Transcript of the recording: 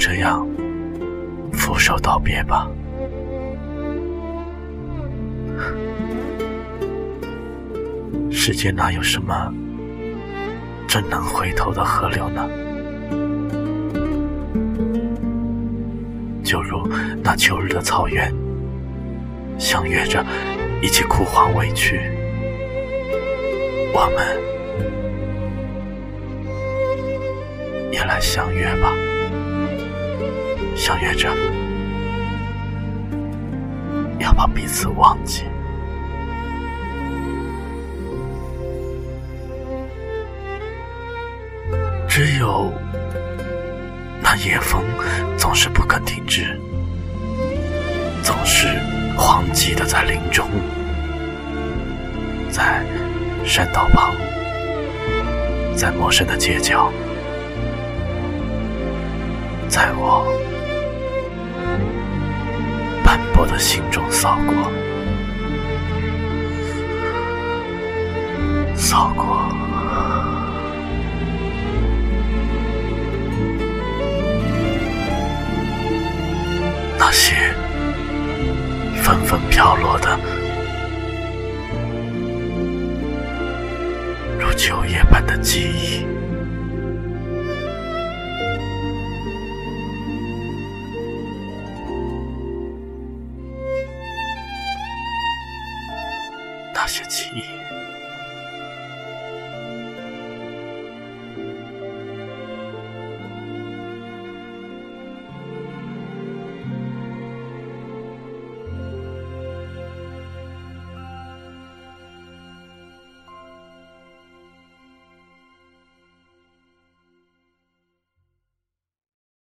这样俯首道别吧。世间哪有什么真能回头的河流呢？就如那秋日的草原，相约着一起枯黄委屈，我们也来相约吧，相约着要把彼此忘记。只有那夜风总是不肯停止，总是荒寂的在林中，在山道旁，在陌生的街角，在我斑驳的心中扫过，扫过。那些纷纷飘落的，如秋叶般的记忆，那些记忆。